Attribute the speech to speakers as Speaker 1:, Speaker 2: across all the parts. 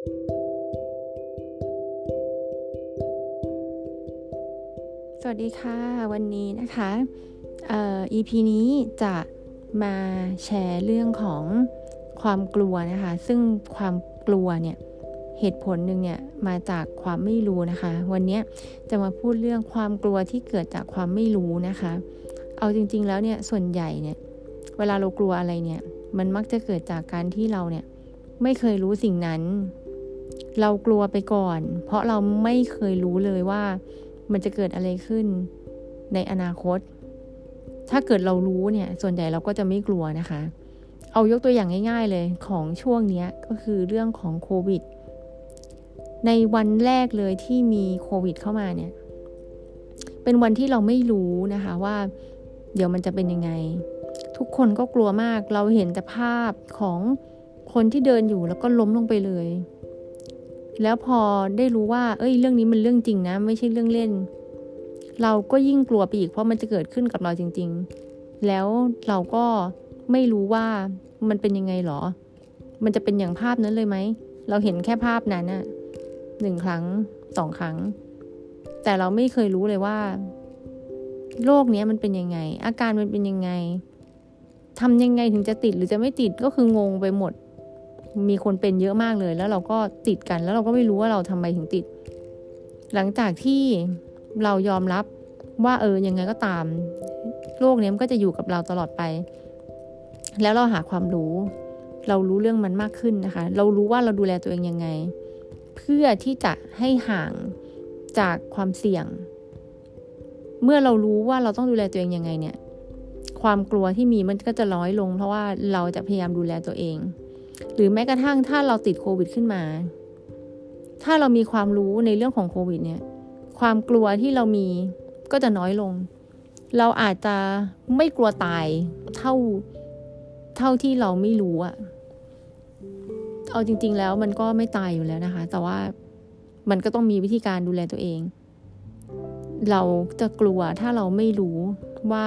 Speaker 1: สวัสดีค่ะ วันนี้นะคะเอ่อ EP นี้จะมาแชร์เรื่องของความกลัวนะคะ ซึ่งความกลัวเนี่ยเหตุผลหนึ่งเนี่ยมาจากความไม่รู้นะคะ วันนี้จะมาพูดเรื่องความกลัวที่เกิดจากความไม่รู้นะคะ เอาจริง ๆ แล้วเนี่ยส่วนใหญ่เนี่ยเวลาเรากลัวอะไรเนี่ย มันมักจะเกิดจากการที่เราเนี่ยไม่เคยรู้สิ่งนั้น เรากลัวไปก่อน เพราะเราไม่เคยรู้เลยว่ามันจะเกิดอะไรขึ้นในอนาคต ถ้าเกิดเรารู้เนี่ย ส่วนใหญ่เราก็จะไม่กลัวนะคะ เอายกตัวอย่างง่าย ๆ เลยของช่วงนี้ก็คือเรื่องของโควิด ในวันแรกเลยที่มีโควิดเข้ามาเนี่ย เป็นวันที่เราไม่รู้นะคะว่า เดี๋ยวมันจะเป็นยังไง ทุกคนก็กลัวมาก เราเห็นแต่ภาพของคนที่เดินอยู่แล้วก็ล้มลงไปเลย แล้วพอได้รู้ว่า เอ้ย เรื่องนี้มันเรื่องจริงนะ ไม่ใช่เรื่องเล่น เราก็ยิ่งกลัวไปอีกเพราะมันจะเกิดขึ้นกับเราจริง ๆ แล้วเราก็ไม่รู้ว่ามันเป็นยังไงหรอ มันจะเป็นอย่างภาพนั้นเลยไหม เราเห็นแค่ภาพนั้นอะหนึ่งครั้งสองครั้ง แต่เราไม่เคยรู้เลยว่า โรคนี้มันเป็นยังไง อาการมันเป็นยังไงทำยังไงถึงจะติดหรือจะไม่ติดก็คืองงไปหมด มีคนเป็นเยอะมากเลย แล้วเราก็ติดกัน แล้วเราก็ไม่รู้ว่าเราทำไมถึงติด หลังจากที่เรายอมรับว่าเออยังไงก็ตามโรคนี้มันก็จะอยู่กับเราตลอดไป แล้วเราหาความรู้ เรารู้เรื่องมันมากขึ้นนะคะ เรารู้ว่าเราดูแลตัวเองยังไง เพื่อที่จะให้ห่างจากความเสี่ยง เมื่อเรารู้ว่าเราต้องดูแลตัวเองยังไงเนี่ย ความกลัวที่มีมันก็จะน้อยลง เพราะว่าเราจะพยายามดูแลตัวเอง หรือแม้กระทั่งถ้าเราติดโควิดขึ้นมา ถ้าเรามีความรู้ในเรื่องของโควิดเนี่ย ความกลัวที่เรามีก็จะน้อยลง เราอาจจะไม่กลัวตายเท่าเท่าที่เราไม่รู้อะเอาจริง ๆ แล้วมันก็ไม่ตายอยู่แล้วนะคะ แต่ว่ามันก็ต้องมีวิธีการดูแลตัวเอง เราจะกลัวถ้าเราไม่รู้ว่า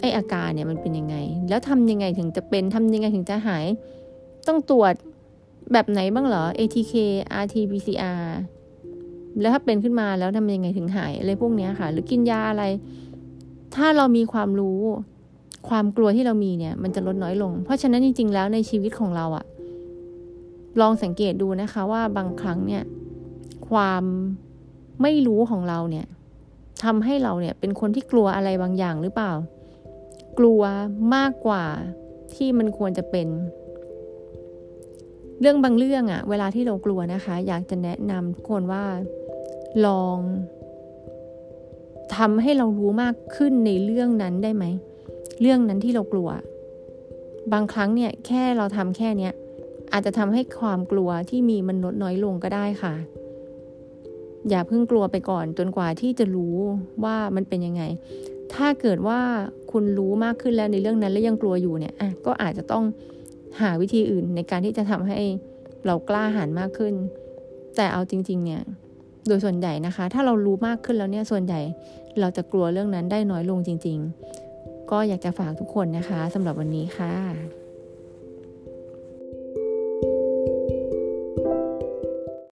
Speaker 1: ไออาการเนี่ยมันเป็นยังไง แล้วทำยังไงถึงจะเป็นทำยังไงถึงจะหาย ต้องตรวจแบบไหนบ้างเหรอ ATK RT PCR แล้วถ้าเป็นขึ้นมาแล้วทำยังไงถึงหายอะไรพวกนี้ค่ะ หรือกินยาอะไร ถ้าเรามีความรู้ ความกลัวที่เรามีเนี่ย มันจะลดน้อยลง เพราะฉะนั้นจริงๆแล้วในชีวิตของเราอะลองสังเกตดูนะคะว่าบางครั้งเนี่ย ความไม่รู้ของเราเนี่ยทำให้เราเนี่ย เป็นคนที่กลัวอะไรบางอย่างหรือเปล่า กลัวมากกว่าที่มันควรจะเป็น เรื่องบางเรื่องอะเวลาที่เรากลัวนะคะ อยากจะแนะนำทุกคนว่าลองทำให้เรารู้มากขึ้นในเรื่องนั้นได้ไหม เรื่องนั้นที่เรากลัว บางครั้งเนี่ยแค่เราทำแค่เนี้ยอาจจะทำให้ความกลัวที่มีมันลดน้อยลงก็ได้ค่ะ อย่าเพิ่งกลัวไปก่อนจนกว่าที่จะรู้ว่ามันเป็นยังไง ถ้าเกิดว่าคุณรู้มากขึ้นแล้วในเรื่องนั้นแล้วยังกลัวอยู่เนี่ยอะก็อาจจะต้องหาวิธีอื่นในการที่จะทำให้เรากล้าหาญมากขึ้น แต่เอาจริง ๆ เนี่ย โดยส่วนใหญ่นะคะ ถ้าเรารู้มากขึ้นแล้วเนี่ยส่วนใหญ่เราจะกลัวเรื่องนั้นได้น้อยลงจริง ๆ ก็อยากจะฝากทุกคนนะคะสำหรับวันนี้ค่ะ